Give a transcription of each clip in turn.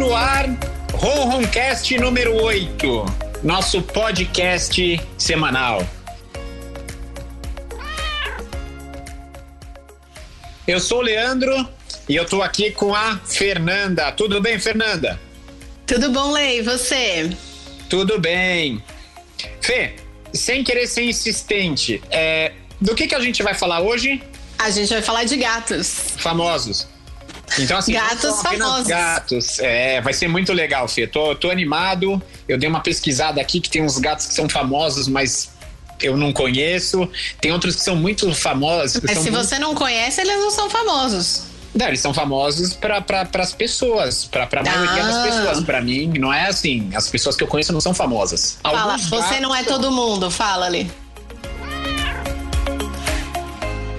No ar Ronroncast número 8, nosso podcast semanal. Eu sou o Leandro e eu tô aqui com a Fernanda. Tudo bem, Fernanda? Tudo bom, Lei? E você? Tudo bem. Fê, sem querer ser insistente, é, do que, que a gente vai falar hoje? A gente vai falar de gatos. Famosos. Então, assim, gatos famosos. Gatos. É, vai ser muito legal, Fê. Tô, tô animado. Eu dei uma pesquisada aqui que tem uns gatos que são famosos, mas eu não conheço. Tem outros que são muito famosos. Mas se muito... você não conhece, eles não são famosos. Não, eles são famosos para pra, as pessoas, para a maioria ah. das pessoas. Para mim, não é assim. As pessoas que eu conheço não são famosas. Fala, você não é todo mundo, fala ali.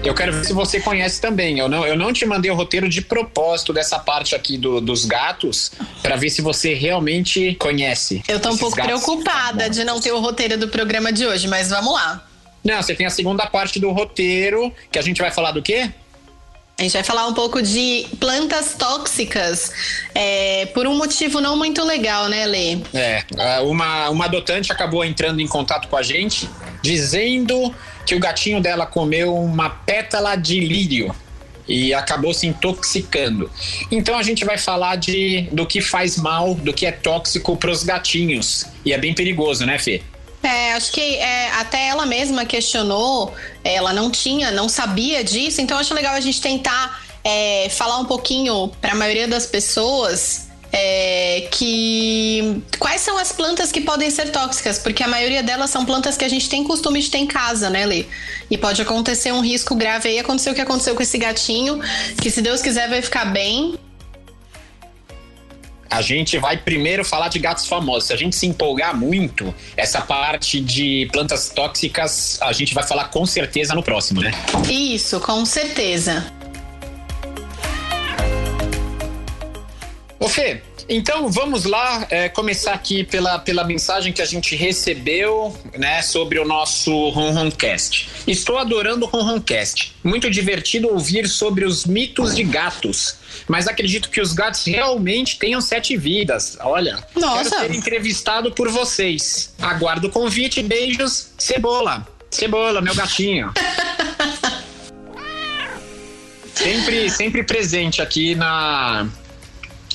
Eu quero ver se você conhece também. Eu não, eu não te mandei o roteiro de propósito dessa parte aqui do, dos gatos para ver se você realmente conhece. Eu tô um pouco preocupada de não ter o roteiro do programa de hoje, mas vamos lá. Não, você tem a segunda parte do roteiro, que a gente vai falar do quê? A gente vai falar um pouco de plantas tóxicas, é, por um motivo não muito legal, né, Lê? É, uma, uma adotante acabou entrando em contato com a gente, dizendo que o gatinho dela comeu uma pétala de lírio e acabou se intoxicando. Então a gente vai falar de do que faz mal, do que é tóxico para os gatinhos. E é bem perigoso, né, Fê? É, acho que é, até ela mesma questionou, ela não tinha, não sabia disso, então acho legal a gente tentar é, falar um pouquinho para a maioria das pessoas é, que quais são as plantas que podem ser tóxicas, porque a maioria delas são plantas que a gente tem costume de ter em casa, né, Lê? E pode acontecer um risco grave aí, aconteceu o que aconteceu com esse gatinho, que se Deus quiser vai ficar bem. A gente vai primeiro falar de gatos famosos. Se a gente se empolgar muito, essa parte de plantas tóxicas, a gente vai falar com certeza no próximo, né? Isso, com certeza. Ô Fê, então vamos lá é, começar aqui pela, pela mensagem que a gente recebeu né, sobre o nosso Ronroncast. Estou adorando o Ronroncast. Muito divertido ouvir sobre os mitos de gatos. Mas acredito que os gatos realmente tenham sete vidas. Olha, Nossa. quero ser entrevistado por vocês. Aguardo o convite. Beijos, Cebola. Cebola, meu gatinho. sempre, sempre presente aqui na,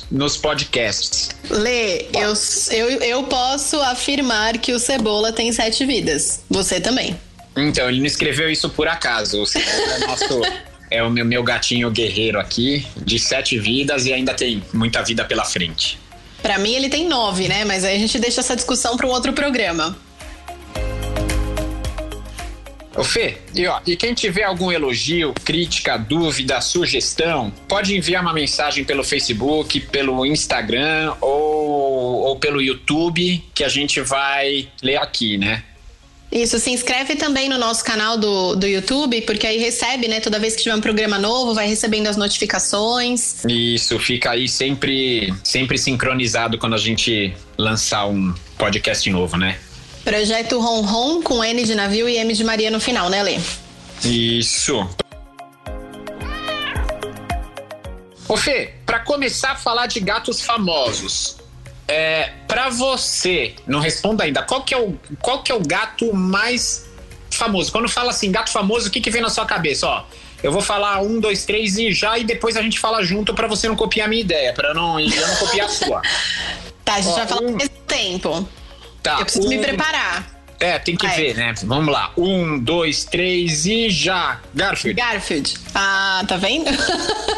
nos podcasts. Lê, eu, eu, eu posso afirmar que o Cebola tem sete vidas. Você também. Então, ele não escreveu isso por acaso. O Cebola é nosso. é o meu, meu gatinho guerreiro aqui, de sete vidas e ainda tem muita vida pela frente. Para mim, ele tem nove, né? Mas aí a gente deixa essa discussão para um outro programa. Ô Fê, e, ó, e quem tiver algum elogio, crítica, dúvida, sugestão, pode enviar uma mensagem pelo Facebook, pelo Instagram ou, ou pelo YouTube que a gente vai ler aqui, né? Isso, se inscreve também no nosso canal do, do YouTube, porque aí recebe, né? Toda vez que tiver um programa novo, vai recebendo as notificações. Isso, fica aí sempre, sempre sincronizado quando a gente lançar um podcast novo, né? Projeto Ron Ron com N de navio e M de Maria no final, né, Lê? Isso. Ô Fê, pra começar a falar de gatos famosos, é, para você, não responda ainda, qual que, é o, qual que é o gato mais famoso? Quando fala assim, gato famoso, o que, que vem na sua cabeça? Ó, eu vou falar um, dois, três e já, e depois a gente fala junto para você não copiar a minha ideia, para não, eu não copiar a sua. Tá, a gente Ó, vai falar um... ao mesmo tempo. Tá, eu preciso um... me preparar. É, tem que Vai. ver, né? Vamos lá. Um, dois, três e já. Garfield. Garfield. Ah, tá vendo?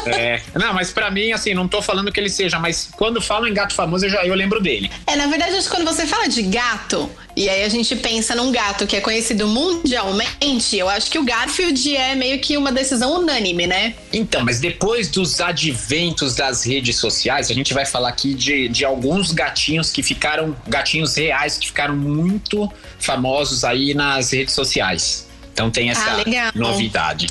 é. Não, mas para mim, assim, não tô falando que ele seja, mas quando falam em gato famoso, eu, já, eu lembro dele. É, na verdade, acho que quando você fala de gato, e aí a gente pensa num gato que é conhecido mundialmente, eu acho que o Garfield é meio que uma decisão unânime, né? Então, mas depois dos adventos das redes sociais, a gente vai falar aqui de, de alguns gatinhos que ficaram, gatinhos reais, que ficaram muito famosos aí nas redes sociais. Então tem essa ah, novidade.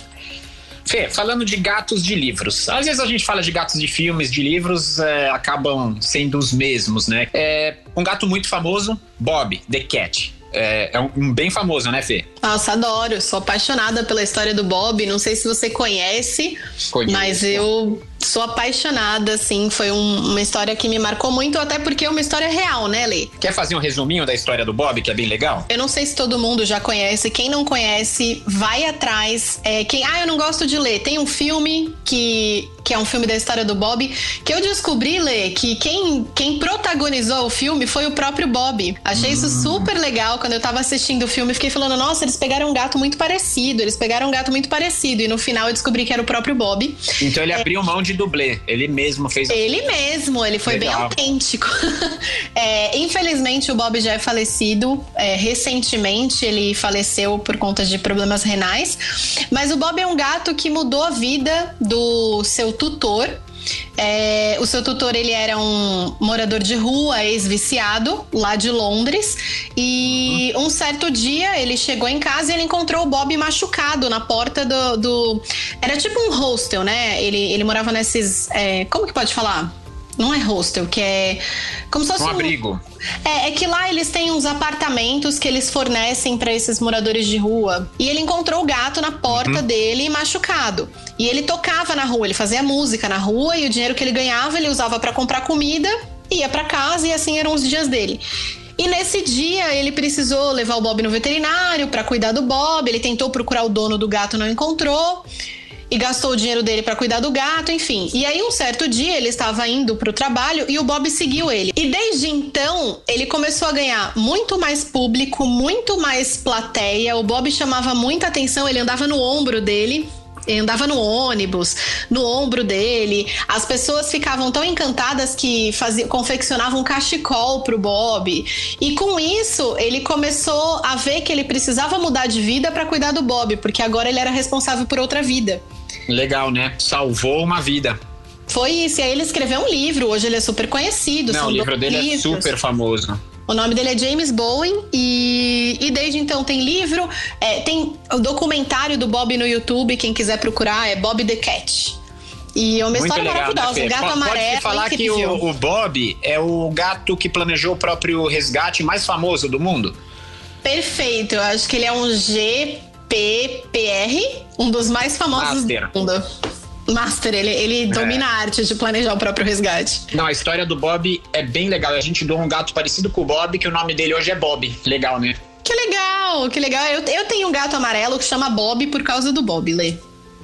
Fê, falando de gatos de livros. Às vezes a gente fala de gatos de filmes, de livros, é, acabam sendo os mesmos, né? É, um gato muito famoso, Bob, The Cat. É, é um, bem famoso, né, Fê? Nossa, adoro. Sou apaixonada pela história do Bob. Não sei se você conhece, Conheço. mas eu sou apaixonada, assim. Foi um, uma história que me marcou muito, até porque é uma história real, né, Lê? Quer fazer um resuminho da história do Bob, que é bem legal? Eu não sei se todo mundo já conhece. Quem não conhece, vai atrás. É, quem, ah, eu não gosto de ler. Tem um filme que que é um filme da história do Bob, que eu descobri, Lê, que quem, quem protagonizou o filme foi o próprio Bob. Achei isso hum. super legal quando eu tava assistindo o filme. Fiquei falando, nossa, eles pegaram um gato muito parecido, eles pegaram um gato muito parecido. E no final eu descobri que era o próprio Bob. Então ele é, abriu mão de dublê, ele mesmo fez. Ele mesmo, ele foi legal. bem autêntico. é, infelizmente o Bob já é falecido. É, recentemente ele faleceu por conta de problemas renais. Mas o Bob é um gato que mudou a vida do seu tutor. É, o seu tutor ele era um morador de rua, ex-viciado, lá de Londres. E uhum. um certo dia ele chegou em casa e ele encontrou o Bob machucado na porta do. do... Era tipo um hostel, né? Ele, ele morava nesses. É, como que pode falar? Não é hostel, que é como se fosse um, um abrigo. É, é que lá eles têm uns apartamentos que eles fornecem para esses moradores de rua. E ele encontrou o gato na porta uhum. dele machucado. E ele tocava na rua, ele fazia música na rua e o dinheiro que ele ganhava ele usava para comprar comida, ia para casa e assim eram os dias dele. E nesse dia ele precisou levar o Bob no veterinário para cuidar do Bob. Ele tentou procurar o dono do gato, não encontrou e gastou o dinheiro dele para cuidar do gato, enfim. E aí um certo dia ele estava indo pro trabalho e o Bob seguiu ele. E desde então ele começou a ganhar muito mais público, muito mais plateia. O Bob chamava muita atenção, ele andava no ombro dele. Ele andava no ônibus, no ombro dele. As pessoas ficavam tão encantadas que faziam, confeccionavam cachecol pro Bob. E com isso, ele começou a ver que ele precisava mudar de vida para cuidar do Bob, porque agora ele era responsável por outra vida. Legal, né? Salvou uma vida. Foi isso. E aí ele escreveu um livro. Hoje ele é super conhecido. Não, o livro dele é livros. é super famoso. O nome dele é James Bowen e, e desde então tem livro, é, tem o documentário do Bob no YouTube, quem quiser procurar é Bob the Cat. E é uma Muito história legal, né, maravilhosa, né, um gato Pode amarelo. Pode falar que o, o Bob é o gato que planejou o próprio resgate mais famoso do mundo? Perfeito, eu acho que ele é um GPPR, um dos mais famosos Master. do mundo. Master, ele, ele é. domina a arte de planejar o próprio resgate. Não, a história do Bob é bem legal. A gente doou um gato parecido com o Bob, que o nome dele hoje é Bob. Legal, né? Que legal, que legal. Eu, eu tenho um gato amarelo que chama Bob por causa do Bob, Lê.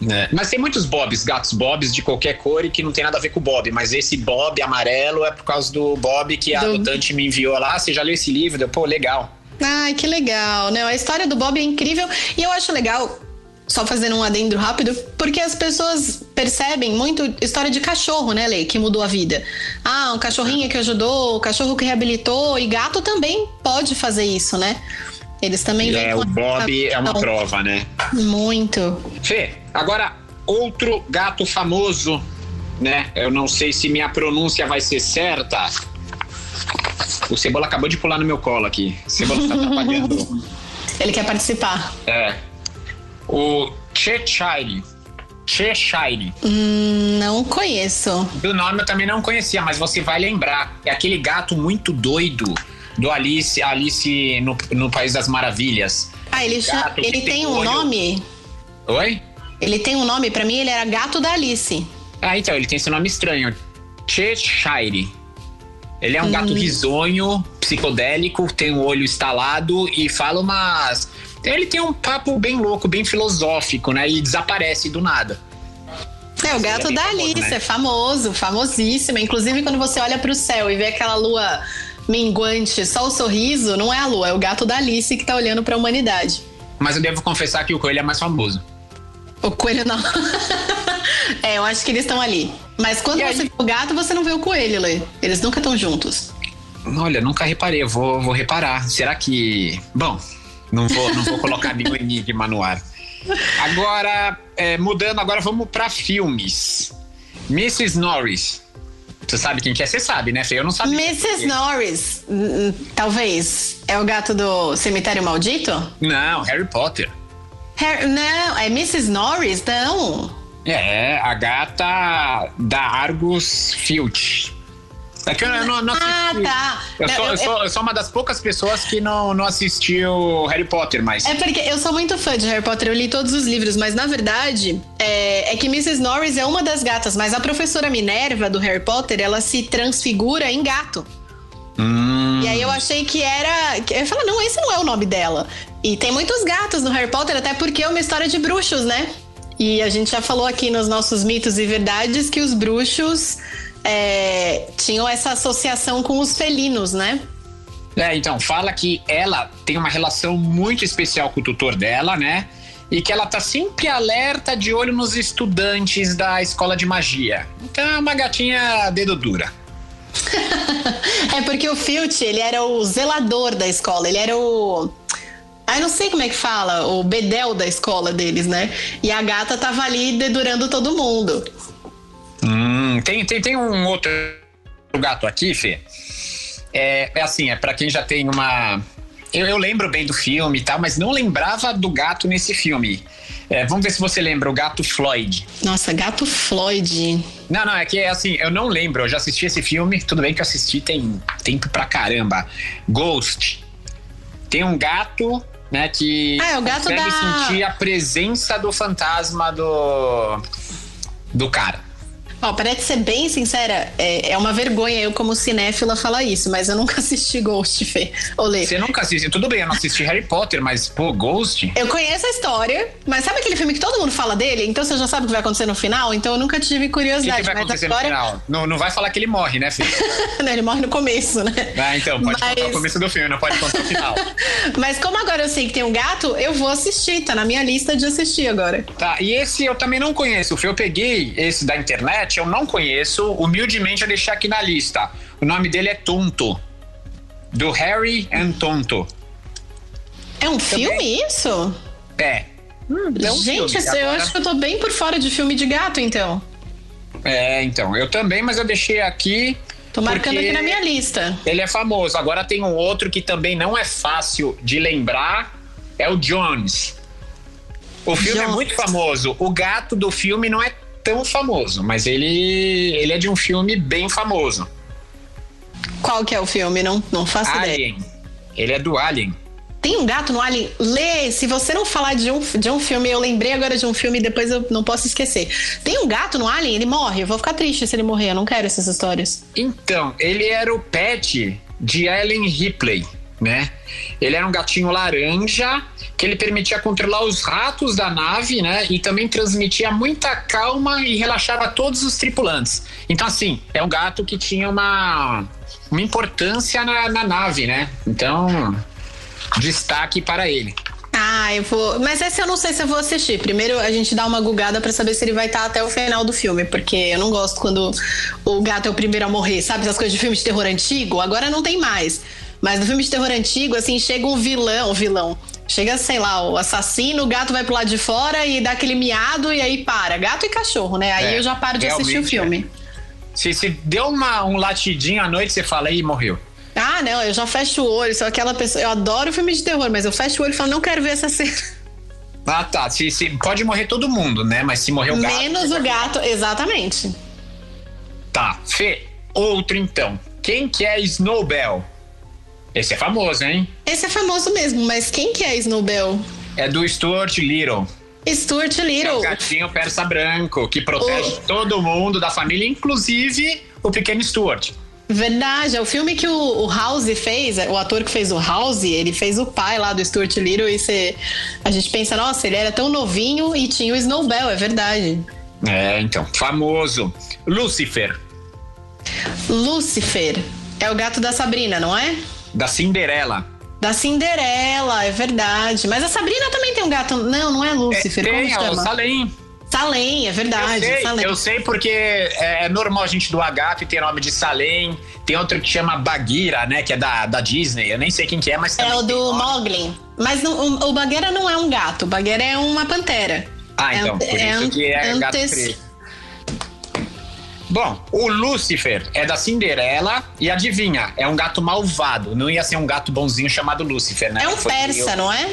É. Mas tem muitos Bobs, gatos Bobs de qualquer cor e que não tem nada a ver com o Bob. Mas esse Bob amarelo é por causa do Bob que a do... adotante me enviou lá. Você já leu esse livro? Deu, pô, legal. Ai, que legal, né? A história do Bob é incrível e eu acho legal só fazendo um adendo rápido, porque as pessoas percebem muito história de cachorro, né, Lei, que mudou a vida. Ah, um cachorrinho que ajudou, o cachorro que reabilitou, e gato também pode fazer isso, né? Eles também É, o Bob é uma prova, né? Muito. Fê, agora outro gato famoso, né? Eu não sei se minha pronúncia vai ser certa. O Cebola acabou de pular no meu colo aqui. O Cebola tá atrapalhando. Ele quer participar. É. O Cheshire. Cheshire. Hum, não conheço. Do nome eu também não conhecia, mas você vai lembrar. É aquele gato muito doido do Alice, Alice no, no País das Maravilhas. Ah, ele, chama, ele tem, tem um olho... nome? Oi? Ele tem um nome, para mim ele era gato da Alice. Ah, então, ele tem esse nome estranho. Cheshire. Ele é um hum. gato risonho, psicodélico, tem o um olho estalado e fala umas ele tem um papo bem louco, bem filosófico, né? E desaparece do nada. É, o gato é da famoso, Alice, né? é famoso, famosíssimo. Inclusive, quando você olha para o céu e vê aquela lua minguante, só o sorriso, não é a lua, é o gato da Alice que tá olhando para a humanidade. Mas eu devo confessar que o coelho é mais famoso. O coelho não. é, eu acho que eles estão ali. Mas quando e você aí? vê o gato, você não vê o coelho, Lê. Eles nunca estão juntos. Olha, nunca reparei, eu vou, vou reparar. Será que. Bom, não vou, não vou colocar nenhum enigma no ar. Agora, é, mudando, agora vamos para filmes. Mrs. Norris. Você sabe quem que é? Você sabe, né, Fê? Eu não sabia. Mrs. Norris, talvez. É o gato do Cemitério Maldito? Não, Harry Potter. Harry, não, é Mrs. Norris? Não. É, a gata da Argus Filch. É que eu não, não Ah, assisti. tá. Eu, Não, sou, eu- eu, sou, eu sou uma das poucas pessoas que não, não assistiu Harry Potter, mas. É porque eu sou muito fã de Harry Potter, eu li todos os livros, mas na verdade é, é que Mrs. Norris é uma das gatas, mas a professora Minerva do Harry Potter, ela se transfigura em gato. Hum, E aí eu achei que era. Eu falei, não, esse não é o nome dela. E tem muitos gatos no Harry Potter, até porque é uma história de bruxos, né? E a gente já falou aqui nos nossos mitos e verdades que os bruxos é, tinham essa associação com os felinos, né? É, então, fala que ela tem uma relação muito especial com o tutor dela, né? E que ela tá sempre alerta, de olho nos estudantes da escola de magia. Então é uma gatinha dedo dura. É porque o Filch, ele era o zelador da escola, ele era o. Ah, eu não sei como é que fala, o bedel da escola deles, né? E a gata tava ali dedurando todo mundo. Hum, tem, tem, tem um outro gato aqui, Fê. É, é assim, é para quem já tem uma. Eu, eu lembro bem do filme e tal, mas não lembrava do gato nesse filme. É, vamos ver se você lembra, o gato Floyd. Nossa, gato Floyd. Não, não, é que assim, eu não lembro, eu já assisti esse filme, tudo bem que eu assisti tem tempo pra caramba. Ghost. Tem um gato, né, que Ah, é o gato consegue da- sentir a presença do fantasma do do cara. Ó, para ser bem sincera, é, é uma vergonha eu, como cinéfila, falar isso, mas eu nunca assisti Ghost, Fê. Olê. Você nunca assistiu, tudo bem, eu não assisti Harry Potter, mas pô, Ghost? Eu conheço a história, mas sabe aquele filme que todo mundo fala dele? Então você já sabe o que vai acontecer no final? Então eu nunca tive O que, curiosidade. que vai acontecer agora... no final? Não, não vai falar que ele morre, né, filho? Não, ele morre no começo, né? Ah, então, pode Mas- contar o começo do filme, não pode contar o final. Mas como agora eu sei que tem um gato, eu vou assistir, tá na minha lista de assistir agora. Tá, e esse eu também não conheço. Fê, Eu peguei esse da internet, eu não conheço. Humildemente eu deixei aqui na lista. O nome dele é Tonto. Do Harry and Tonto. É um filme isso? É. Hum, é um Gente, filme. eu Agora- acho que eu tô bem por fora de filme de gato, então. É, então. Eu também, mas eu deixei aqui. Tô marcando aqui na minha lista. Ele é famoso. Agora tem um outro que também não é fácil de lembrar. É o Jones. O filme é Jones. muito famoso. O gato do filme não é tão famoso, mas ele, ele é de um filme bem famoso. Qual que é o filme? Não, não faço ideia. Alien. Ele é do Alien. Tem um gato no Alien? Lê, se você não falar de um, de um filme, eu lembrei agora de um filme e depois eu não posso esquecer. Tem um gato no Alien? Ele morre? Eu vou ficar triste se ele morrer, eu não quero essas histórias. Então, ele era o pet de Ellen Ripley, né? Ele era um gatinho laranja que ele permitia controlar os ratos da nave, né? E também transmitia muita calma e relaxava todos os tripulantes. Então, assim, é um gato que tinha uma, uma importância na, na nave, né? Então, destaque para ele. Ah, eu vou. Mas esse eu não sei se eu vou assistir. Primeiro a gente dá uma gugada pra saber se ele vai estar até o final do filme, porque eu não gosto quando o gato é o primeiro a morrer, sabe? Essas coisas de filme de terror antigo, agora não tem mais. Mas no filme de terror antigo, assim, chega um vilão, vilão. Chega, sei lá, o assassino, o gato vai pro lado de fora e dá aquele miado e aí para. Gato e cachorro, né? Aí É, eu já paro de assistir o filme. Se, se deu uma, um latidinho à noite, você fala, e morreu. Ah, não, eu já fecho o olho, sou aquela pessoa. Eu adoro filme de terror, mas eu fecho o olho e falo, não quero ver essa cena. Ah, tá. Se, se, pode morrer todo mundo, né? Mas se morrer o gato. Menos o gato, exatamente. Tá, Fê, outro então. Quem que é Snowbell? Esse é famoso, hein? Esse é famoso mesmo, mas quem que é Snowbell? É do Stuart Little. Stuart É o Little. gatinho persa branco, que protege Oh. todo mundo da família, inclusive o pequeno Stuart. Verdade, é o filme que o, o House fez, o ator que fez o House, ele fez o pai lá do Stuart Little e cê, a gente pensa, nossa, ele era tão novinho e tinha o Snowbell, é verdade. É, então, famoso. Lucifer, Lucifer é o gato da Sabrina, não é? Da Cinderela. Da Cinderela, é verdade. Mas a Sabrina também tem um gato. Não, não é É, Lucifer, tem, é o? Salem. Salem, é Eu verdade. sei, Salem. eu sei porque é, é normal a gente doar gato e ter nome de Salem. Tem outro que chama Bagheera, né? Que é da, da Disney. Eu nem sei quem que é, mas É o do. Mogli. Mas não- o, o Bagueira não é um gato, o Bagueira é uma pantera. Ah, então, É- por é isso que é antes- gato preto. Bom, o Lúcifer é da Cinderela e adivinha, é um gato malvado. Não ia ser um gato bonzinho chamado Lúcifer, né? É um Foi persa, eu, não é?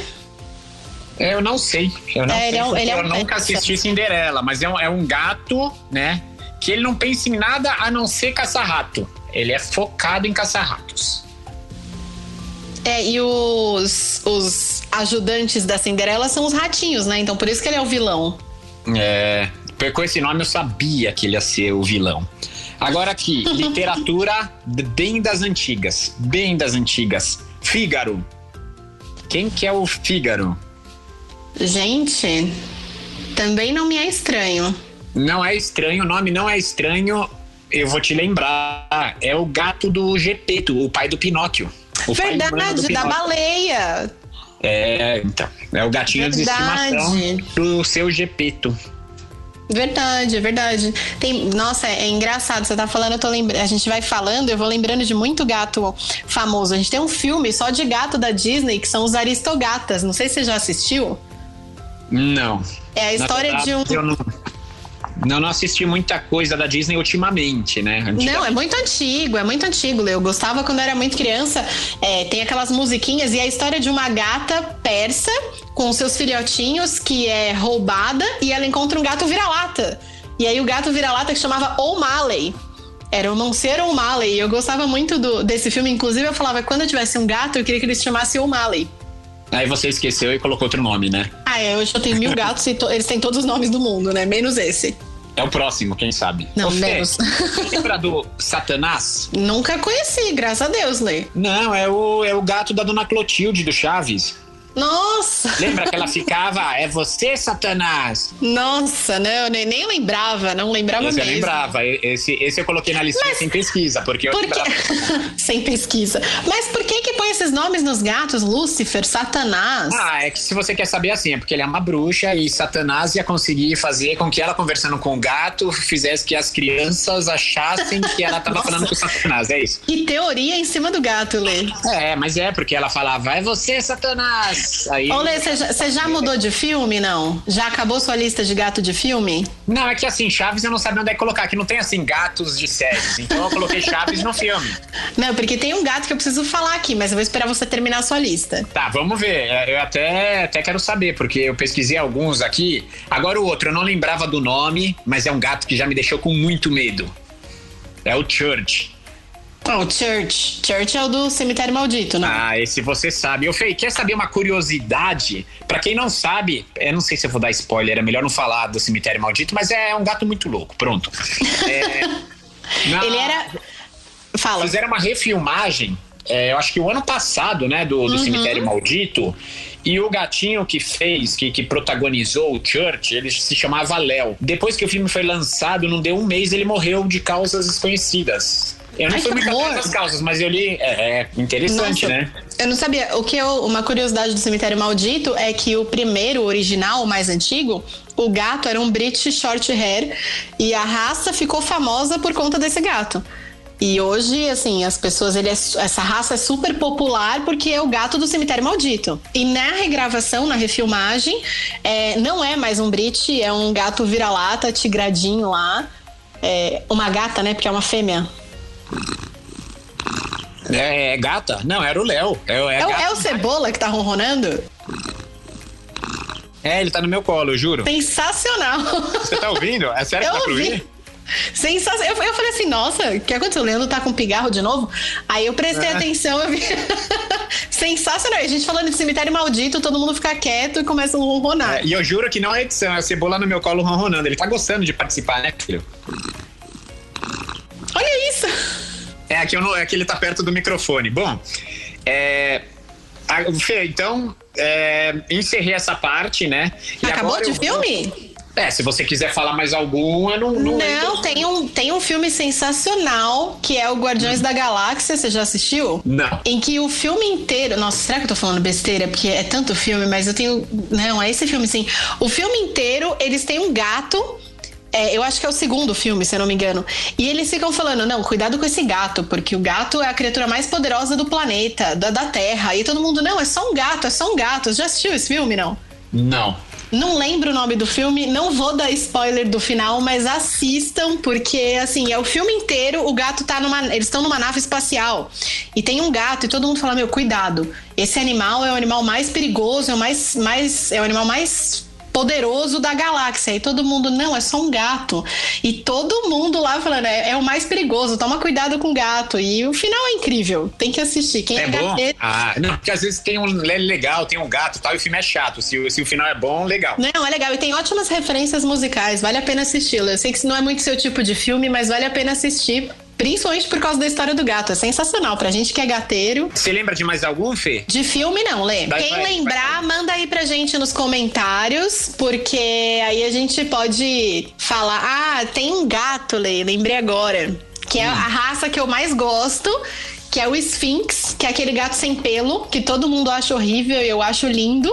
eu não sei. Eu não É, sei ele é um- ele é eu um nunca persa. assisti Cinderela, mas é um, é um gato, né? Que ele não pensa em nada a não ser caçar rato. ele é focado em caçar ratos. É, e os, os ajudantes da Cinderela são os ratinhos, né? Então por isso que ele é o vilão. É, com esse nome eu sabia que ele ia ser o vilão. Agora aqui, literatura bem das antigas, bem das antigas. Fígaro. Quem que é o Fígaro? Gente, também não me é estranho. Não é estranho, o nome não é estranho. Eu vou te lembrar, é o gato do Gepeto, o pai do Pinóquio. O Verdade, da baleia. É, então. É o gatinho Verdade. de estimação do seu Gepeto. Verdade, é verdade. Tem, nossa, é, é, engraçado. Você tá falando, eu tô lembrando. A gente vai falando, eu vou lembrando de muito gato famoso. A gente tem um filme só de gato da Disney que são os Aristogatas. Não sei se você já assistiu. Não. É a história verdade, de um. Não... Não, assisti muita coisa da Disney ultimamente, né? Não, é muito antigo, é muito antigo. Eu gostava quando era muito criança. É, tem aquelas musiquinhas e a história de uma gata persa com seus filhotinhos que é roubada e ela encontra um gato vira-lata. E aí o gato vira-lata que chamava O'Malley. Era o Monseiro O'Malley. Eu gostava muito do, desse filme. Inclusive, eu falava quando eu tivesse um gato, eu queria que ele se chamasse O'Malley. Aí você esqueceu e colocou outro nome, né? Ah, é, hoje eu tenho mil gatos e eles têm todos os nomes do mundo, né? Menos esse. É o próximo, quem sabe? Não, Ô, menos. lembra do Satanás? Nunca conheci, graças a Deus, Lê. Não, é o, é o gato da dona Clotilde do Chaves. Nossa! Lembra que ela ficava, é você, Satanás? Nossa, não, nem, nem lembrava, não lembrava esse mesmo. Eu lembrava, esse, esse eu coloquei na lista sem pesquisa, porque eu por lembrava. sem pesquisa. Mas por que que põe esses nomes nos gatos? Lúcifer, Satanás? Ah, é que se você quer saber assim, é porque ele é uma bruxa e Satanás ia conseguir fazer com que ela conversando com o gato fizesse que as crianças achassem que ela tava falando com o Satanás, é isso. Que teoria em cima do gato, Lê. É, mas é porque ela falava, é você, Satanás. Aí... Olê, você já, já, mudou de filme, não? Já acabou sua lista de gato de filme? Não, é que assim, Chaves eu não sabia onde é que colocar, que não tem assim gatos de séries. Então eu coloquei Chaves no filme. Não, porque tem um gato que eu preciso falar aqui, mas eu vou esperar você terminar a sua lista. Tá, vamos ver. É, eu até, até quero saber, porque eu pesquisei alguns aqui. Agora o outro, eu não lembrava do nome, mas é um gato que já me deixou com muito medo. É o Church. Oh, Church. Church é o do cemitério maldito, né? Ah, esse você sabe. Eu Fei, quer saber uma curiosidade? Para quem não sabe, eu não sei se eu vou dar spoiler, é melhor não falar do cemitério maldito, mas é um gato muito louco. Pronto. É, na... Ele era. Fala. Fizeram uma refilmagem, é, eu acho que o ano passado, né, do, do uhum. cemitério maldito. E o gatinho que fez, que, que protagonizou o Church, ele se chamava Léo. Depois que o filme foi lançado, não deu um mês, ele morreu de causas desconhecidas. Eu não Ai, fui muito atrás das causas, mas eu li. É, é interessante, Nossa, né? Eu não sabia. O que eu, uma curiosidade do Cemitério Maldito é que o primeiro, o original, o mais antigo, o gato era um British Short Hair e a raça ficou famosa por conta desse gato. E hoje, assim, as pessoas, ele é, essa raça é super popular porque é o gato do cemitério maldito. E na regravação, na refilmagem, é, não é mais um British, é um gato vira-lata, tigradinho lá. É, uma gata, né? Porque é uma fêmea. É, é gata? Não, era o Léo. É, é, é, é, o Cebola que tá ronronando? É, ele tá no meu colo, eu juro. Sensacional. Você tá ouvindo? É sério eu que dá pra ouvir? Sensacional. Eu, eu, falei assim, nossa, o que aconteceu? O Leandro tá com pigarro de novo? Aí eu prestei é. atenção, eu vi. Sensacional. A gente falando de cemitério maldito, todo mundo fica quieto e começa a ronronar. É, e eu juro que não é edição, é o Cebola no meu colo ronronando. Ele tá gostando de participar, né, filho? Olha isso! É, aqui, não, é que ele tá perto do microfone. Bom, é. Fê, então, é, encerrei essa parte, né? E Acabou de filme? Vou... É, se você quiser falar mais algum, eu não. Não, não tem, um, tem um filme sensacional que é o Guardiões hum. da Galáxia. Você já assistiu? Não. Em que o filme inteiro. Nossa, será que eu tô falando besteira? Porque é tanto filme, mas eu tenho. Não, é esse filme sim. O filme inteiro, eles têm um gato é, eu acho que é o segundo filme, se eu não me engano. E eles ficam falando: não, cuidado com esse gato, porque o gato é a criatura mais poderosa do planeta, da, da Terra. E todo mundo, não, é só um gato, é só um gato. Já assistiu esse filme, não? Não. Não lembro o nome do filme, não vou dar spoiler do final, mas assistam, porque assim, é o filme inteiro, o gato tá numa. Eles estão numa nave espacial. E tem um gato, e todo mundo fala: meu, cuidado. Esse animal é o animal mais perigoso, é o mais. mais é o animal mais poderoso da galáxia. E todo mundo, não, é só um gato. E todo mundo lá falando, é, é o mais perigoso, toma cuidado com o gato. E o final é incrível, tem que assistir. Quem é, é bom? Ah, não, porque às vezes tem um é legal, tem um gato tal, e o filme é chato. Se, se o final é bom, legal. Não, é legal. E tem ótimas referências musicais, vale a pena assisti-lo. Eu sei que não é muito seu tipo de filme, mas vale a pena assistir Principalmente por causa da história do gato. É sensacional. Pra gente que é gateiro. Você lembra de mais algum, Fê? De filme, não, Lê. Vai, Quem vai, lembrar, vai, manda aí pra gente nos comentários, porque aí a gente pode falar. Ah, tem um gato, Lê. Lembrei agora. Que é hum. a raça que eu mais gosto que é o Sphinx, que é aquele gato sem pelo, que todo mundo acha horrível e eu acho lindo.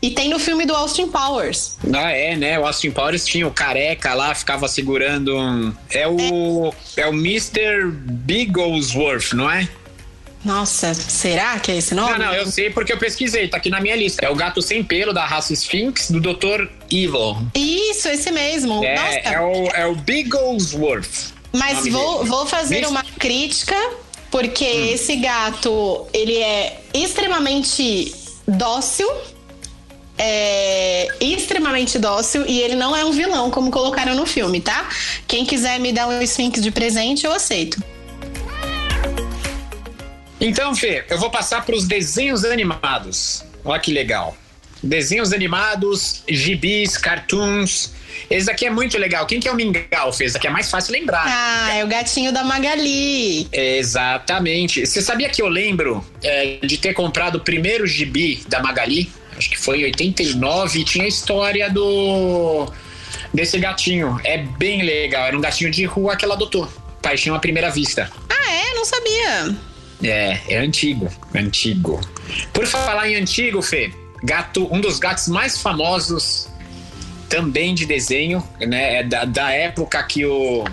E tem no filme do Austin Powers. Ah, é, né? O Austin Powers tinha o careca lá, ficava segurando um... É o... É, é o Mr. Bigglesworth, não é? Nossa, será que é esse nome? Não, não, eu sei porque eu pesquisei, tá aqui na minha lista. É o gato sem pelo da raça Sphinx do Dr. Evil. Isso, esse mesmo. É, Nossa. é o, é o Bigglesworth. Mas vou, vou fazer uma crítica porque hum. esse gato, ele é extremamente dócil. É extremamente dócil e ele não é um vilão, como colocaram no filme, tá? Quem quiser me dar um Sphinx de presente, eu aceito. Então, Fê, eu vou passar para os desenhos animados. Olha que legal. Desenhos animados, gibis, cartoons. Esse aqui é muito legal. Quem que é o Mingau, fez? Esse aqui é mais fácil lembrar. Ah, é o gatinho da Magali. Exatamente. Você sabia que eu lembro é, de ter comprado o primeiro gibi da Magali? Acho que foi em 89 e tinha a história do desse gatinho. É bem legal. Era um gatinho de rua que ela adotou. Paixão à primeira vista. Ah, é? Não sabia. É, é antigo. Antigo. Por falar em antigo, Fê, gato, um dos gatos mais famosos também de desenho, né? É da, da época que o,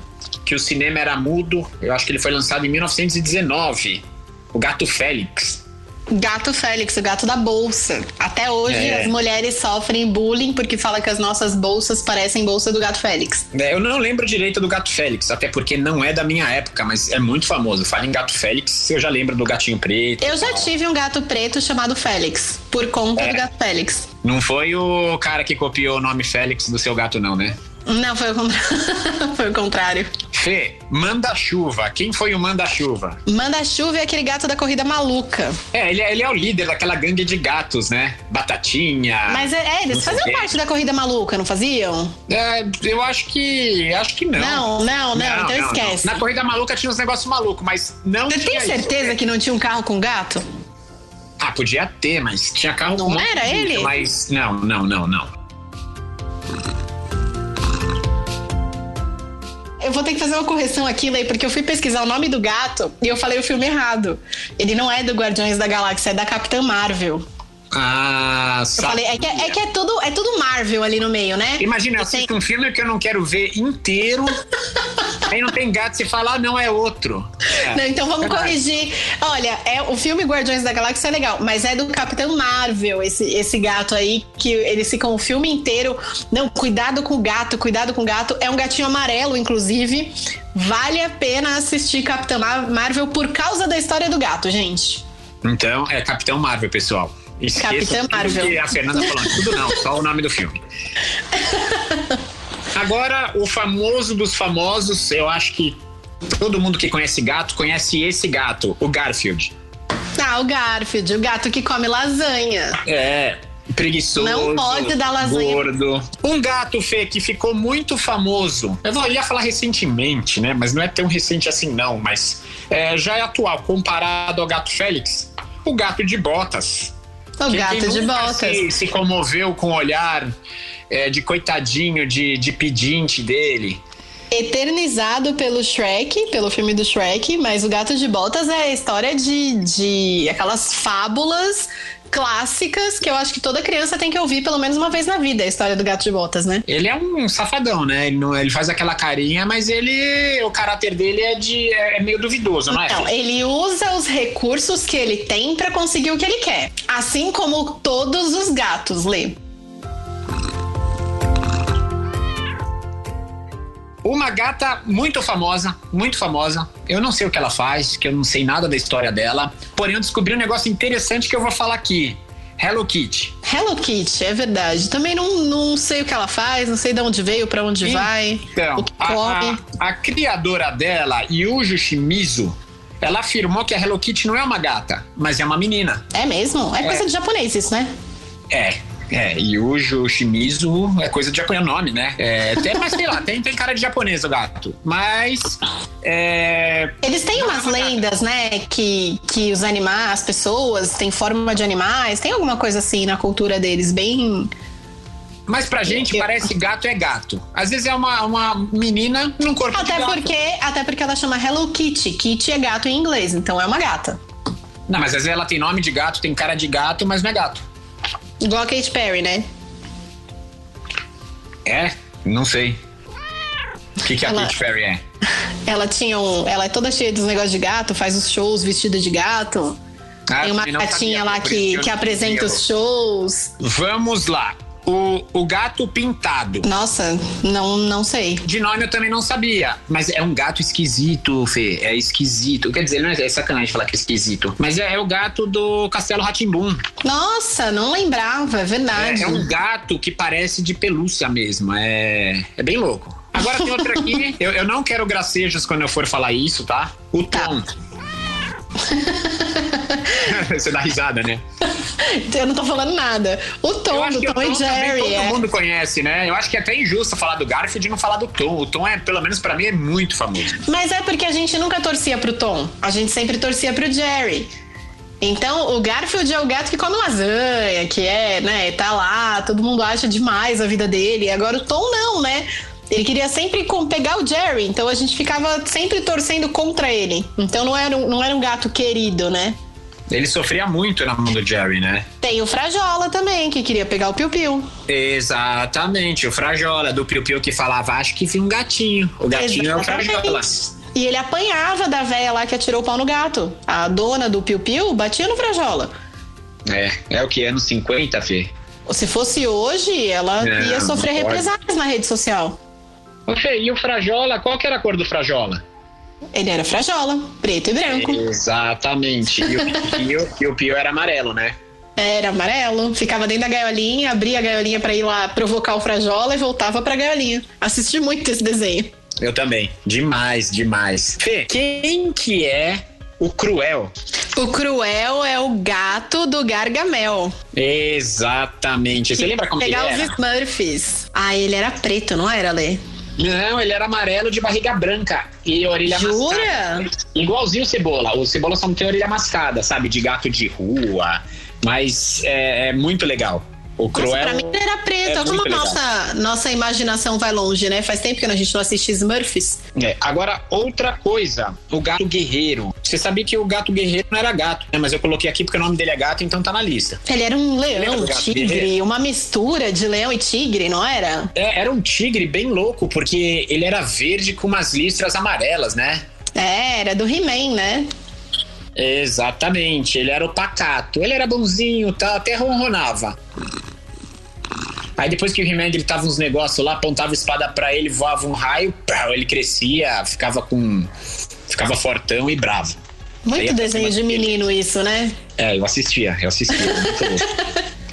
que o cinema era mudo. Eu acho que ele foi lançado em 1919. O Gato Félix. Gato Félix, o gato da bolsa. Até hoje é. as mulheres sofrem bullying porque fala que as nossas bolsas parecem bolsa do Gato Félix. É, eu não lembro direito do Gato Félix, até porque não é da minha época, mas é muito famoso. Fala em Gato Félix, eu já lembro do gatinho preto. Eu já tive um gato preto chamado Félix, por conta é. do Gato Félix. Não foi o cara que copiou o nome Félix do seu gato, não, né? Não, foi o contrário. foi o contrário. Fê, Manda-Chuva. Quem foi o Manda-Chuva? Manda-Chuva é aquele gato da corrida maluca. É, ele, é, ele é o líder daquela gangue de gatos, né? Batatinha. Mas é, é eles faziam parte da corrida maluca, não faziam? É, eu acho que. Acho que não. Não, não, não, não então não, esquece. Não. Na corrida maluca tinha uns negócios malucos, mas não. Você tem certeza isso. que não tinha um carro com gato? Ah, podia ter, mas tinha carro não com. Não era ele? Mas não, não, não, não. Eu vou ter que fazer uma correção aqui, Lei, porque eu fui pesquisar o nome do gato e eu falei o filme errado. Ele não é do Guardiões da Galáxia, é da Capitã Marvel. Ah, eu falei, é que, é, é que é, tudo, é tudo Marvel ali no meio, né? Imagina, eu assisto tem... um filme que eu não quero ver inteiro. aí não tem gato, você fala, ah, não, é outro. É. Não, então vamos corrigir. Olha, é, o filme Guardiões da Galáxia é legal, mas é do Capitão Marvel, esse, esse gato aí, que eles ficam o filme inteiro. Não, cuidado com o gato, cuidado com o gato. É um gatinho amarelo, inclusive. Vale a pena assistir Capitão Marvel por causa da história do gato, gente. Então, é Capitão Marvel, pessoal. Capitã Marvel. Que a Fernanda falou, tudo não, só o nome do filme. Agora, o famoso dos famosos, eu acho que todo mundo que conhece gato conhece esse gato, o Garfield. Ah, o Garfield, o gato que come lasanha. É, preguiçoso. Não pode dar lasanha. Gordo. Um gato, Fê, que ficou muito famoso. Eu ia falar recentemente, né? Mas não é tão recente assim, não. Mas é, já é atual, comparado ao gato Félix. O gato de botas. O que, gato de botas. Se, se comoveu com o olhar é, de coitadinho, de, de pedinte dele eternizado pelo Shrek, pelo filme do Shrek, mas o Gato de Botas é a história de, de aquelas fábulas clássicas que eu acho que toda criança tem que ouvir pelo menos uma vez na vida, a história do Gato de Botas, né? Ele é um safadão, né? Ele, não, ele faz aquela carinha, mas ele. O caráter dele é de. é meio duvidoso, não é? Não, ele usa os recursos que ele tem para conseguir o que ele quer. Assim como todos os gatos, Lê. Uma gata muito famosa, muito famosa. Eu não sei o que ela faz, que eu não sei nada da história dela. Porém, eu descobri um negócio interessante que eu vou falar aqui. Hello Kitty. Hello Kitty, é verdade. Também não, não sei o que ela faz, não sei de onde veio, para onde vai, então, o que come. A, a criadora dela, Yuji Shimizu, ela afirmou que a Hello Kitty não é uma gata, mas é uma menina. É mesmo? É, é. coisa de japonês isso, né? É, é, Yujo Shimizu é coisa de japonês, nome, né? É, tem, mas sei lá, tem, tem cara de japonês o gato. Mas. É, Eles têm umas lendas, né? Que, que os animais, as pessoas têm forma de animais. Tem alguma coisa assim na cultura deles, bem. Mas pra gente parece gato é gato. Às vezes é uma, uma menina num corpo até de gato. Porque, até porque ela chama Hello Kitty. Kitty é gato em inglês, então é uma gata. Não, mas às vezes ela tem nome de gato, tem cara de gato, mas não é gato. Igual a Kate Perry, né? É? Não sei. O que, que a ela, Kate Perry é? Ela tinha um. Ela é toda cheia dos negócios de gato, faz os shows vestida de gato. Ah, Tem uma gatinha lá que, que apresenta os shows. Vamos lá. O, o gato pintado. Nossa, não, não sei. De nome eu também não sabia. Mas é um gato esquisito, Fê. É esquisito. Quer dizer, não é, é sacanagem falar que é esquisito. Mas é, é o gato do Castelo Ratimbum. Nossa, não lembrava, é verdade. É, é, um gato que parece de pelúcia mesmo. É, é bem louco. Agora tem outra aqui. eu, eu não quero gracejos quando eu for falar isso, tá? O tá. Tom. Tá. Você dá risada, né? Eu não tô falando nada. O Tom, do Tom, Tom e Jerry. Todo é... mundo conhece, né? Eu acho que é até injusto falar do Garfield e não falar do Tom. O Tom é, pelo menos para mim, é muito famoso. Mas é porque a gente nunca torcia pro Tom. A gente sempre torcia pro Jerry. Então, o Garfield é o gato que come lasanha, que é, né, tá lá, todo mundo acha demais a vida dele. Agora o Tom não, né? Ele queria sempre pegar o Jerry, então a gente ficava sempre torcendo contra ele. Então não era um, não era um gato querido, né? Ele sofria muito na mão do Jerry, né? Tem o Frajola também, que queria pegar o Piu Piu. Exatamente, o Frajola, do Piu Piu que falava, acho que vi um gatinho. O gatinho Exatamente. é o Frajola. E ele apanhava da véia lá que atirou o pau no gato. A dona do Piu Piu batia no Frajola. É, é o que? Anos 50, Fê? Se fosse hoje, ela é, ia sofrer represálias na rede social. Fê, e o Frajola, qual que era a cor do Frajola? Ele era Frajola, preto e branco. Exatamente. E o Pio, e o Pio era amarelo, né? Era amarelo, ficava dentro da gaiolinha, abria a gaiolinha para ir lá provocar o Frajola e voltava pra gaiolinha. Assisti muito esse desenho. Eu também. Demais, demais. Fê, quem que é o Cruel? O Cruel é o gato do Gargamel. Exatamente. Você lembra como ele era? Pegar os Smurfs. Ah, ele era preto, não era, Lê? Não, ele era amarelo de barriga branca e orelha Jura? mascada. Igualzinho o Cebola. O Cebola só não tem orelha mascada, sabe? De gato de rua. Mas é, é muito legal. O Cruel. Nossa, pra mim ele era preto. É como a nossa, nossa imaginação vai longe, né? Faz tempo que a gente não assiste Smurfs. É. Agora, outra coisa: o gato guerreiro. Você sabia que o gato guerreiro não era gato, né? Mas eu coloquei aqui porque o nome dele é gato, então tá na lista. Ele era um leão, tigre, guerreiro? uma mistura de leão e tigre, não era? É, era um tigre bem louco, porque ele era verde com umas listras amarelas, né? É, era do He-Man, né? Exatamente, ele era o pacato. Ele era bonzinho, tá, até ronronava. Aí depois que o He-Man ele tava uns negócios lá, apontava a espada para ele, voava um raio, ele crescia, ficava com. ficava fortão e bravo. Muito desenho de menino dele. isso, né? É, eu assistia, eu assistia. muito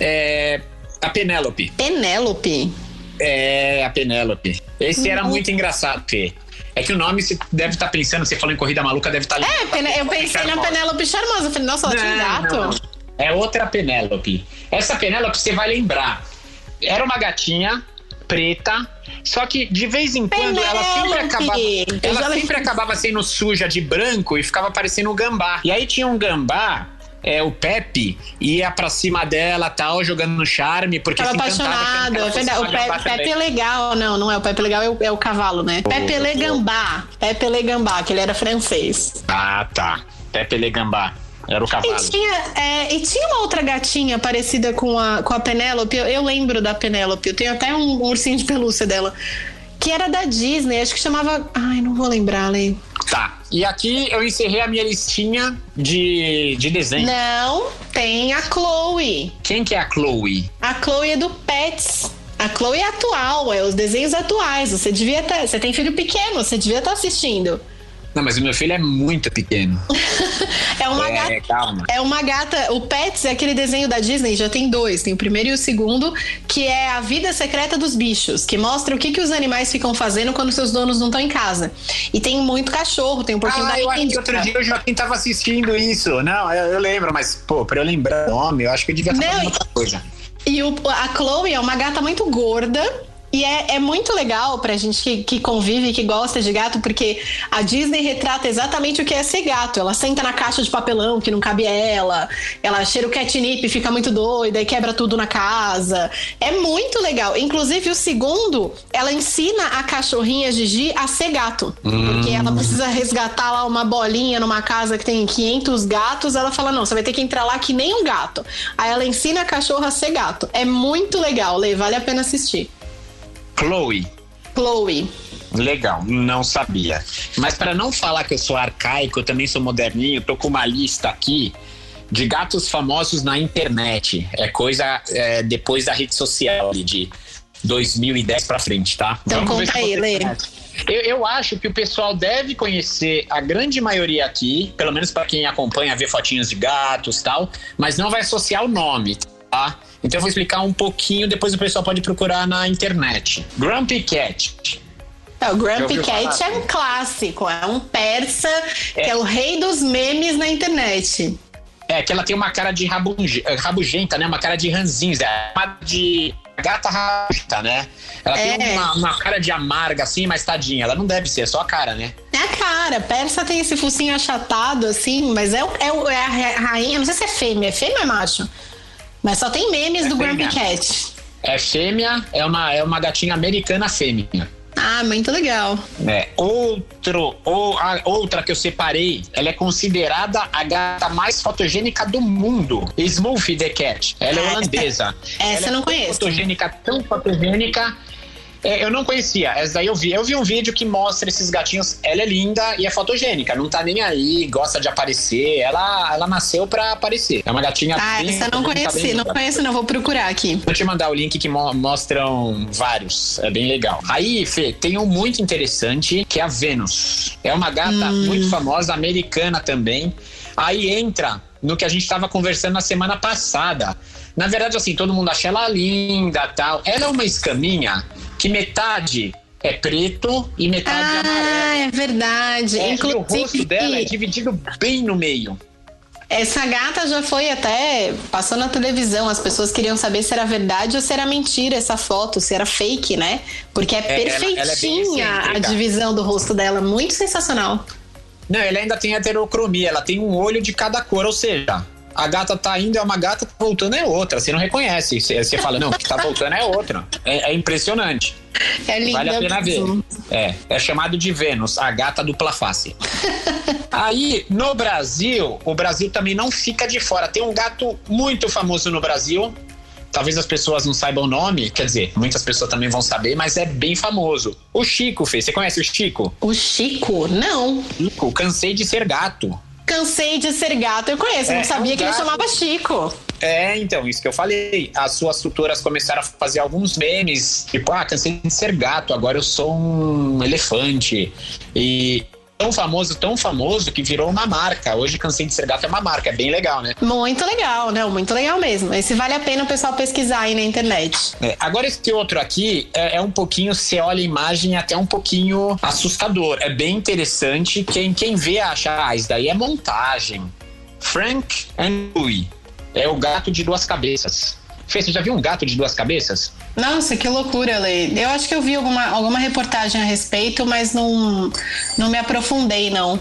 é, a Penélope. Penélope? É, a Penélope. Esse era muito engraçado, Fê. É que o nome você deve estar tá pensando, você falou em Corrida Maluca, deve estar tá É, eu pensei na Penélope Charmosa. Eu falei, nossa, ela tinha um gato. Não. É outra Penélope. Essa Penélope você vai lembrar. Era uma gatinha preta, só que de vez em quando Penélope. ela sempre acabava, ela sempre acabava sendo suja de branco e ficava parecendo um gambá. E aí tinha um gambá é, o Pepe ia pra cima dela tal, jogando no charme, porque Tava apaixonado. É. O Pepe, Pepe é legal, não, não é. O Pepe legal é o, é o cavalo, né? Oh, Pepe Legambá. Pepe Legambá, que ele era francês. Ah, tá. Pepe Legambá. Era o cavalo. E tinha, é, e tinha uma outra gatinha parecida com a, com a Penélope. Eu, eu lembro da Penélope. Eu tenho até um, um ursinho de pelúcia dela. Que era da Disney, acho que chamava. Ai, não vou lembrar, Lei. Tá. E aqui eu encerrei a minha listinha de, de desenho. Não, tem a Chloe. Quem que é a Chloe? A Chloe é do Pets. A Chloe é atual, é os desenhos atuais. Você devia estar. Tá, você tem filho pequeno, você devia estar tá assistindo. Não, mas o meu filho é muito pequeno. é uma é, É, calma. É uma gata. O Pets é aquele desenho da Disney, já tem dois. Tem o primeiro e o segundo, que é a vida secreta dos bichos, que mostra o que, que os animais ficam fazendo quando seus donos não estão em casa. E tem muito cachorro, tem um pouquinho ah, da eu acho que outro dia o Joaquim tava assistindo isso. Não, eu, eu lembro, mas, pô, pra eu lembrar o nome, eu acho que eu devia falar outra coisa. E o, a Chloe é uma gata muito gorda e é, é, muito legal pra gente que, que convive, que gosta de gato, porque a Disney retrata exatamente o que é ser gato. Ela senta na caixa de papelão que não cabe ela, ela cheira o catnip, fica muito doida e quebra tudo na casa. É muito legal. Inclusive, o segundo, ela ensina a cachorrinha Gigi a ser gato. Hum. Porque ela precisa resgatar lá uma bolinha numa casa que tem 500 gatos. Ela fala: não, você vai ter que entrar lá que nem um gato. Aí ela ensina a cachorra a ser gato. É muito legal, Lê, vale a pena assistir. Chloe. Chloe. Legal, não sabia. Mas para não falar que eu sou arcaico, eu também sou moderninho, tô com uma lista aqui de gatos famosos na internet. É coisa é, depois da rede social de 2010 para frente, tá? Então Vamos conta aí, Lê. Eu, eu, acho que o pessoal deve conhecer a grande maioria aqui, pelo menos para quem acompanha, ver fotinhos de gatos e tal, mas não vai associar o nome, tá? Então eu vou explicar um pouquinho, depois o pessoal pode procurar na internet. Grumpy Cat. É, o Grumpy Cat falar? é um clássico, é um persa é. que é o rei dos memes na internet. É, que ela tem uma cara de rabugenta, né? Uma cara de ranzinza, é uma de gata rabugenta, né? Ela é. tem uma, uma, cara de amarga, assim, mas tadinha. Ela não deve ser, é só a cara, né? É a cara. Persa tem esse focinho achatado, assim, mas é, é, é a rainha. Não sei se é fêmea. É fêmea ou é macho? Mas só tem memes é do Grumpy Cat. É fêmea, é uma, é uma gatinha americana fêmea. Ah, muito legal. É, outro, ou, a, outra que eu separei, ela é considerada a gata mais fotogênica do mundo. Smoothie the Cat. Ela é ah, holandesa. Essa, essa eu não conheço. Fotogênica, tão fotogênica é, eu não conhecia. Essa daí eu vi. Eu vi um vídeo que mostra esses gatinhos. Ela é linda e é fotogênica. Não tá nem aí, gosta de aparecer. Ela, ela nasceu pra aparecer. É uma gatinha. Ah, bem, essa eu não conheci. Não conheço, não. Vou procurar aqui. Vou te mandar o link que mo mostram vários. É bem legal. Aí, Fê, tem um muito interessante que é a Vênus. É uma gata hum. muito famosa, americana também. Aí entra no que a gente estava conversando na semana passada. Na verdade, assim, todo mundo acha ela linda tal. Ela é uma escaminha que metade é preto e metade ah, é amarelo. Ah, é verdade. É, Inclusive, o rosto dela é dividido bem no meio. Essa gata já foi até passou na televisão. As pessoas queriam saber se era verdade ou se era mentira essa foto, se era fake, né? Porque é, é perfeitinha ela, ela é a divisão do rosto dela, muito sensacional. Não, ela ainda tem heterocromia, ela tem um olho de cada cor, ou seja, a gata tá indo, é uma gata, tá voltando é outra. Você não reconhece. Você, você fala, não, que tá voltando é outra. É, é impressionante. É linda vale a pena ver. É, é chamado de Vênus, a gata dupla face. Aí, no Brasil, o Brasil também não fica de fora. Tem um gato muito famoso no Brasil. Talvez as pessoas não saibam o nome, quer dizer, muitas pessoas também vão saber, mas é bem famoso. O Chico, Fê, você conhece o Chico? O Chico? Não. Chico, cansei de ser gato. Cansei de ser gato. Eu conheço, é, não sabia é um que ele chamava Chico. É, então, isso que eu falei. As suas tutoras começaram a fazer alguns memes, tipo, ah, cansei de ser gato, agora eu sou um elefante. E tão famoso, tão famoso que virou uma marca. Hoje Cansei de Ser Gato é uma marca, é bem legal, né? Muito legal, né? Muito legal mesmo. Esse vale a pena o pessoal pesquisar aí na internet. É, agora esse outro aqui é, é, um pouquinho, você olha a imagem até um pouquinho assustador. É bem interessante. Quem, quem vê acha, ah, isso daí é montagem. Frank and Louie. É o gato de duas cabeças. Fê, você já viu um gato de duas cabeças? Nossa, que loucura, Lei. Eu acho que eu vi alguma, alguma reportagem a respeito, mas não, não me aprofundei, não.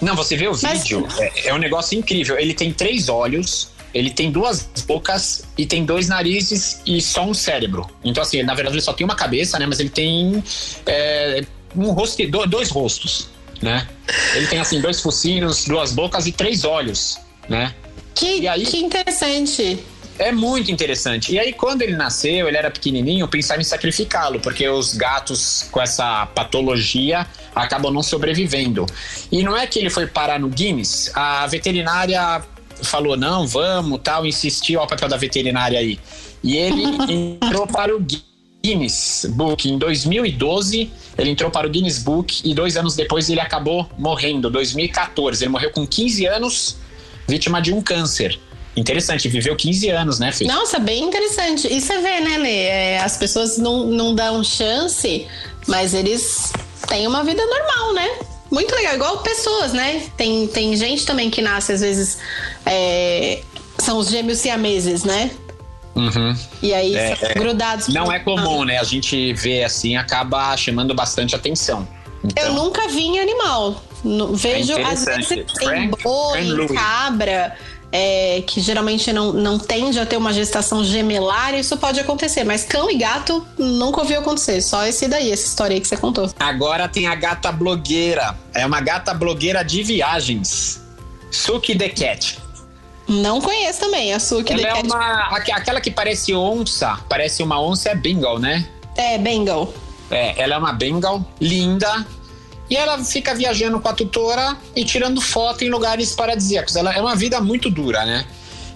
Não, você vê o mas... vídeo, é, é um negócio incrível. Ele tem três olhos, ele tem duas bocas e tem dois narizes e só um cérebro. Então, assim, na verdade, ele só tem uma cabeça, né? Mas ele tem é, um rosto, dois rostos, né? Ele tem, assim, dois focinhos, duas bocas e três olhos, né? Que, aí, que interessante. É muito interessante. E aí, quando ele nasceu, ele era pequenininho, eu pensava em sacrificá-lo, porque os gatos com essa patologia acabam não sobrevivendo. E não é que ele foi parar no Guinness, a veterinária falou: não, vamos, tal, insistiu, ao papel da veterinária aí. E ele entrou para o Guinness Book em 2012. Ele entrou para o Guinness Book e dois anos depois ele acabou morrendo, 2014. Ele morreu com 15 anos vítima de um câncer. Interessante, viveu 15 anos, né, Fê? Nossa, bem interessante. E você vê, né, Lê? É, as pessoas não, não dão chance, mas eles têm uma vida normal, né? Muito legal, igual pessoas, né? Tem, tem gente também que nasce, às vezes, é, são os gêmeos siameses, né? Uhum. E aí é, são grudados. Não é comum, né? A gente vê assim, acaba chamando bastante atenção. Então, eu nunca vi em animal. Vejo, é às vezes, tem boi, cabra é, que geralmente não, não tende a ter uma gestação gemelar, isso pode acontecer. Mas cão e gato nunca ouviu acontecer. Só esse daí, essa história aí que você contou. Agora tem a gata blogueira. É uma gata blogueira de viagens. Suki the Cat. Não conheço também a Suki Ela the é Cat. uma. Aquela que parece onça. Parece uma onça é Bengal, né? É, Bengal. É, ela é uma Bengal linda, e ela fica viajando com a tutora e tirando foto em lugares paradisíacos. Ela é uma vida muito dura, né?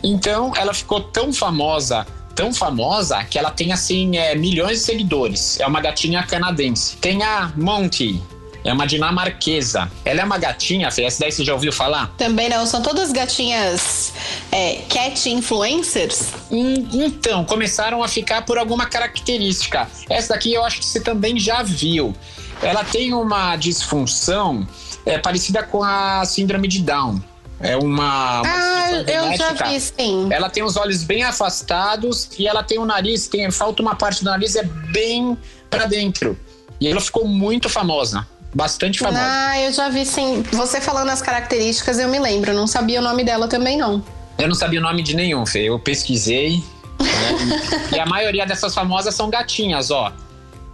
Então ela ficou tão famosa, tão famosa, que ela tem assim é, milhões de seguidores. É uma gatinha canadense. Tem a Monty. É uma dinamarquesa. Ela é uma gatinha, Fê, essa daí você já ouviu falar? Também não, são todas gatinhas é, cat influencers? Hum, então, começaram a ficar por alguma característica. Essa daqui eu acho que você também já viu ela tem uma disfunção é, parecida com a síndrome de Down. É uma. uma ah, eu já vi, sim. Ela tem os olhos bem afastados e ela tem o nariz, tem, falta uma parte do nariz, é bem para dentro. E ela ficou muito famosa. Bastante famosa. Ah, eu já vi sim. Você falando as características, eu me lembro. Não sabia o nome dela também, não. Eu não sabia o nome de nenhum, Fê. Eu pesquisei. Né? e a maioria dessas famosas são gatinhas, ó.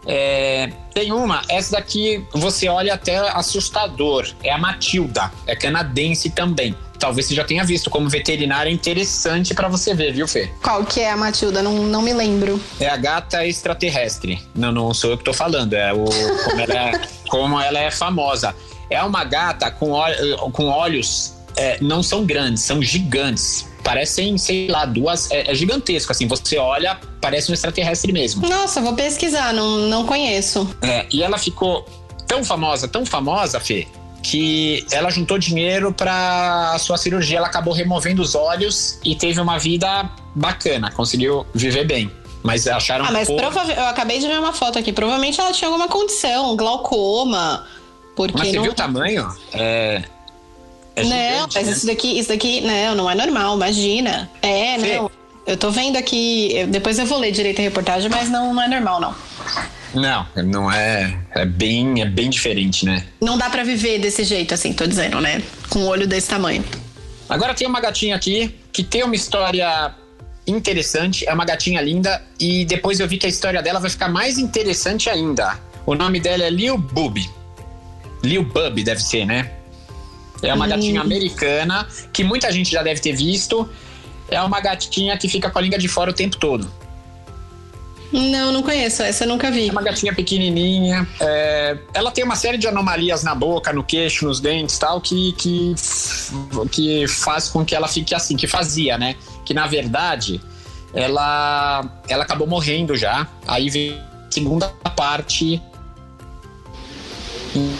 É, tem uma, essa daqui você olha até assustador. É a Matilda, é canadense também. Talvez você já tenha visto como veterinária interessante para você ver, viu, Fê? Qual que é a Matilda? Não, não me lembro. É a gata extraterrestre. Não, não sou eu que tô falando, é o, como, ela é, como ela é famosa. É uma gata com, com olhos, é, não são grandes, são gigantes parecem, sei lá, duas. É, é, gigantesco, assim. Você olha, parece um extraterrestre mesmo. Nossa, vou pesquisar, não, não conheço. É, e ela ficou tão famosa, tão famosa, Fê, que ela juntou dinheiro para sua cirurgia. Ela acabou removendo os olhos e teve uma vida bacana, conseguiu viver bem. Mas acharam Ah, mas provavelmente. Eu acabei de ver uma foto aqui. Provavelmente ela tinha alguma condição, glaucoma. Porque mas você não... viu o tamanho? É, é não, mas né? isso daqui, isso daqui, não, não é normal, imagina. É, não. Eu tô vendo aqui, depois eu vou ler direito a reportagem, mas não, não é normal, não. Não, não é. É bem, é bem diferente, né? Não dá para viver desse jeito, assim, tô dizendo, né? Com um olho desse tamanho. Agora tem uma gatinha aqui que tem uma história interessante, é uma gatinha linda, e depois eu vi que a história dela vai ficar mais interessante ainda. O nome dela é Lil Bub. Lil Bub deve ser, né? É uma gatinha americana que muita gente já deve ter visto. É uma gatinha que fica com a língua de fora o tempo todo. Não, não conheço. Essa eu nunca vi. É uma gatinha pequenininha. É, ela tem uma série de anomalias na boca, no queixo, nos dentes tal, que, que, que faz com que ela fique assim, que fazia, né? Que na verdade ela, ela acabou morrendo já. Aí vem a segunda parte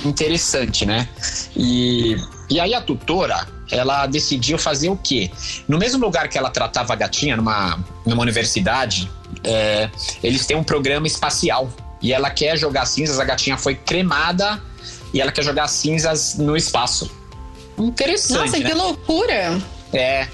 interessante, né? E e aí a tutora, ela decidiu fazer o quê? No mesmo lugar que ela tratava a gatinha, numa, numa universidade, é, eles têm um programa espacial. E ela quer jogar cinzas, a gatinha foi cremada e ela quer jogar cinzas no espaço. Interessante. Nossa, né? que loucura! É.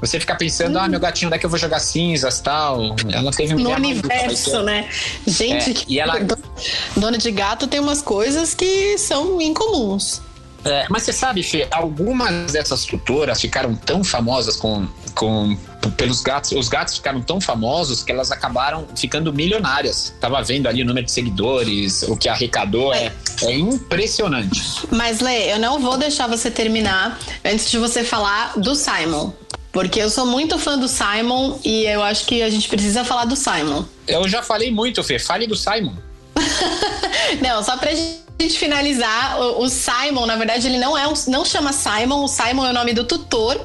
Você fica pensando, hum. ah, meu gatinho, onde é que eu vou jogar cinzas tal? Ela teve um No universo, né? Gente, é, e ela... dona de gato tem umas coisas que são incomuns. É, mas você sabe, Fê, algumas dessas tutoras ficaram tão famosas com, com pelos gatos, os gatos ficaram tão famosos que elas acabaram ficando milionárias. Tava vendo ali o número de seguidores, o que arrecadou, é, é impressionante. Mas, Lê, eu não vou deixar você terminar antes de você falar do Simon. Porque eu sou muito fã do Simon e eu acho que a gente precisa falar do Simon. Eu já falei muito, Fê. Fale do Simon. não, só pra gente gente finalizar, o, Simon, na verdade, ele não é um, não chama Simon, o Simon é o nome do tutor,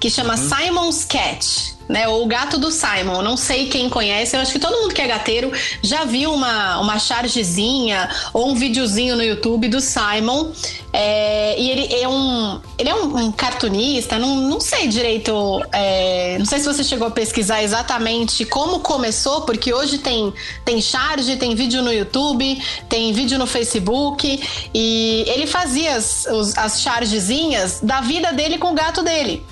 que chama uhum. Simon's Cat. Né? O gato do Simon. Não sei quem conhece, eu acho que todo mundo que é gateiro já viu uma, uma chargezinha ou um videozinho no YouTube do Simon. É, e ele é um. Ele é um, um cartunista, não, não sei direito. É, não sei se você chegou a pesquisar exatamente como começou, porque hoje tem, tem charge, tem vídeo no YouTube, tem vídeo no Facebook. E ele fazia as, as chargezinhas da vida dele com o gato dele.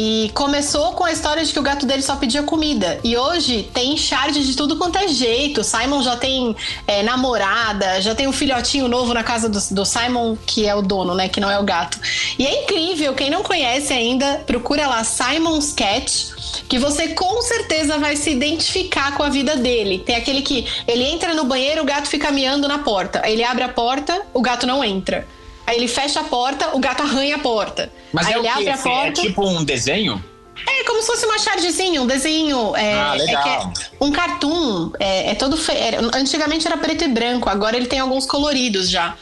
E começou com a história de que o gato dele só pedia comida. E hoje tem charge de tudo quanto é jeito. Simon já tem é, namorada, já tem um filhotinho novo na casa do, do, Simon, que é o dono, né? Que não é o gato. E é incrível, quem não conhece ainda, procura lá Simon's Cat que você com certeza vai se identificar com a vida dele. Tem aquele que ele entra no banheiro, o gato fica miando na porta. Ele abre a porta, o gato não entra. Aí ele fecha a porta, o gato arranha a porta. Mas aí é ele abre a É porta. tipo um desenho? É como se fosse uma chargezinha, um desenho. É, Ah, é legal. que é um cartoon. É, é todo. Fe... Antigamente era preto e branco, agora ele tem alguns coloridos já.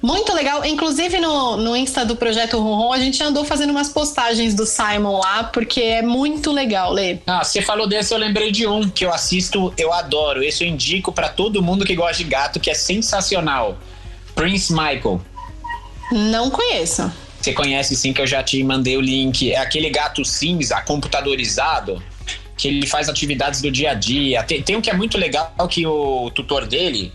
Muito legal. Inclusive no, no Insta do Projeto Ronron, a gente andou fazendo umas postagens do Simon lá, porque é muito legal, Lê. Ah, você falou desse, eu lembrei de um que eu assisto, eu adoro. Esse eu indico pra todo mundo que gosta de gato, que é sensacional. Prince Michael. Não conheço. Você conhece sim, que eu já te mandei o link. É aquele gato cinza, computadorizado, que ele faz atividades do dia a dia. Tem, tem um que é muito legal, que o tutor dele,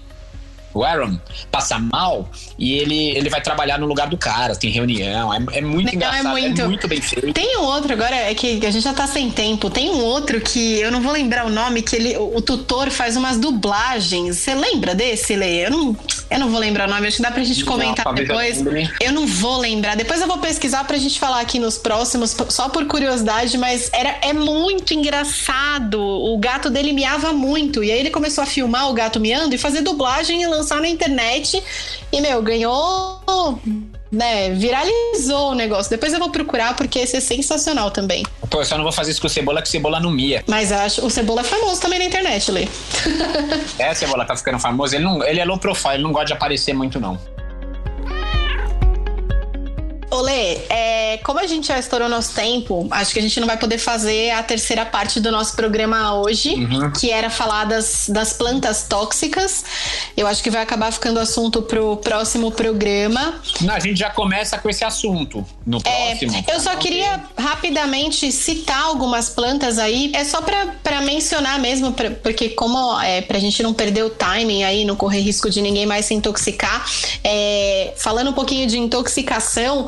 o Aaron, passa mal e ele, ele vai trabalhar no lugar do cara, tem reunião. É, é muito Não, é engraçado, é muito- muito, bem feito. Tem um outro agora, é que a gente já tá sem tempo. Tem um outro que eu não vou lembrar o nome, que ele, o, o tutor faz umas dublagens. Você lembra desse, Lê? Eu não, eu não vou lembrar o nome, acho que dá pra gente Não, comentar eu depois. Eu não vou lembrar. Depois eu vou pesquisar pra gente falar aqui nos próximos, só por curiosidade, mas era, é muito engraçado. O gato dele miava muito. E aí ele começou a filmar o gato miando e fazer dublagem e lançar na internet. E, meu, ganhou. Né, viralizou o negócio. Depois eu vou procurar porque esse é sensacional também. Pô, eu só não vou fazer isso com o Cebola, que o Cebola não mia. Mas acho o Cebola é famoso também na internet, Lê. É, o Cebola tá ficando famoso. Ele, não, ele é low profile, ele não gosta de aparecer muito, não. Olê, é, como a gente já estourou nosso tempo, acho que a gente não vai poder fazer a terceira parte do nosso programa hoje, Uhum. que era falar das, das plantas tóxicas. Eu acho que vai acabar ficando assunto pro próximo programa. Não, a gente já começa com esse assunto no É, próximo. eu só queria rapidamente citar algumas plantas aí. É só pra mencionar mesmo, pra- porque como é pra gente não perder o timing aí, não correr risco de ninguém mais se intoxicar. é, falando um pouquinho de intoxicação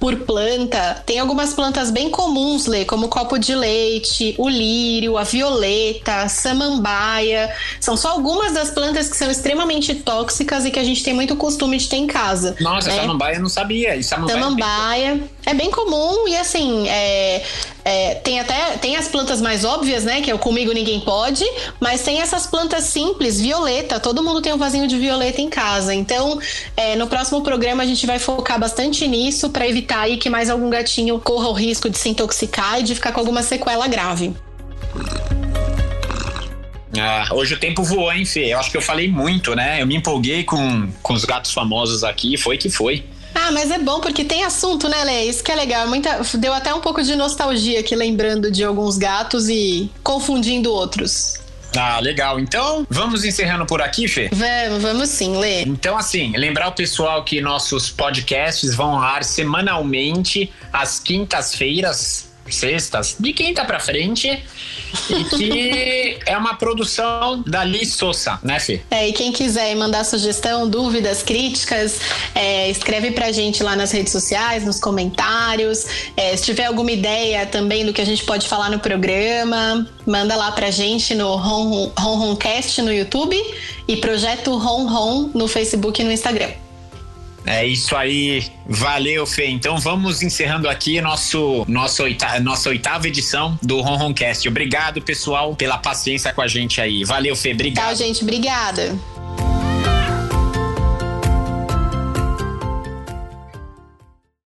por planta, tem algumas plantas bem comuns, Lê, como o copo de leite, o lírio, a violeta, a samambaia. São só algumas das plantas que são extremamente tóxicas e que a gente tem muito costume de ter em casa. Nossa, né? samambaia eu não sabia. E samambaia, Samambaia. É bem comum e assim, é, é, tem até tem as plantas mais óbvias, né? Que é o comigo ninguém pode, mas tem essas plantas simples, violeta. Todo mundo tem um vasinho de violeta em casa. Então, é, no próximo programa a gente vai focar bastante nisso para evitar aí que mais algum gatinho corra o risco de se intoxicar e de ficar com alguma sequela grave. Ah, hoje o tempo voou, hein, Fê? Eu acho que eu falei muito, né? Eu me empolguei com, com os gatos famosos aqui, foi que foi. Ah, mas é bom porque tem assunto, né, Lê? Isso que é legal. Muita, deu até um pouco de nostalgia aqui, lembrando de alguns gatos e confundindo outros. Ah, legal. Então, vamos encerrando por aqui, Fê? Vamos, vamos sim, Lê. Então, assim, lembrar o pessoal que nossos podcasts vão ao ar semanalmente, às quintas-feiras, sextas, de quinta pra frente, e que é uma produção da Liz Souza, né, Fê? É, e quem quiser mandar sugestão, dúvidas, críticas, é, escreve pra gente lá nas redes sociais, nos comentários. É, se tiver alguma ideia também do que a gente pode falar no programa, manda lá pra gente no Ron Ron Roncast no YouTube e Projeto Ron Ron no Facebook e no Instagram. É isso aí, valeu, Fê. Então vamos encerrando aqui nosso, nosso oita- nossa oitava edição do Ronroncast. Obrigado, pessoal, pela paciência com a gente aí. Valeu, Fê. Obrigado. Tchau, gente. Obrigada.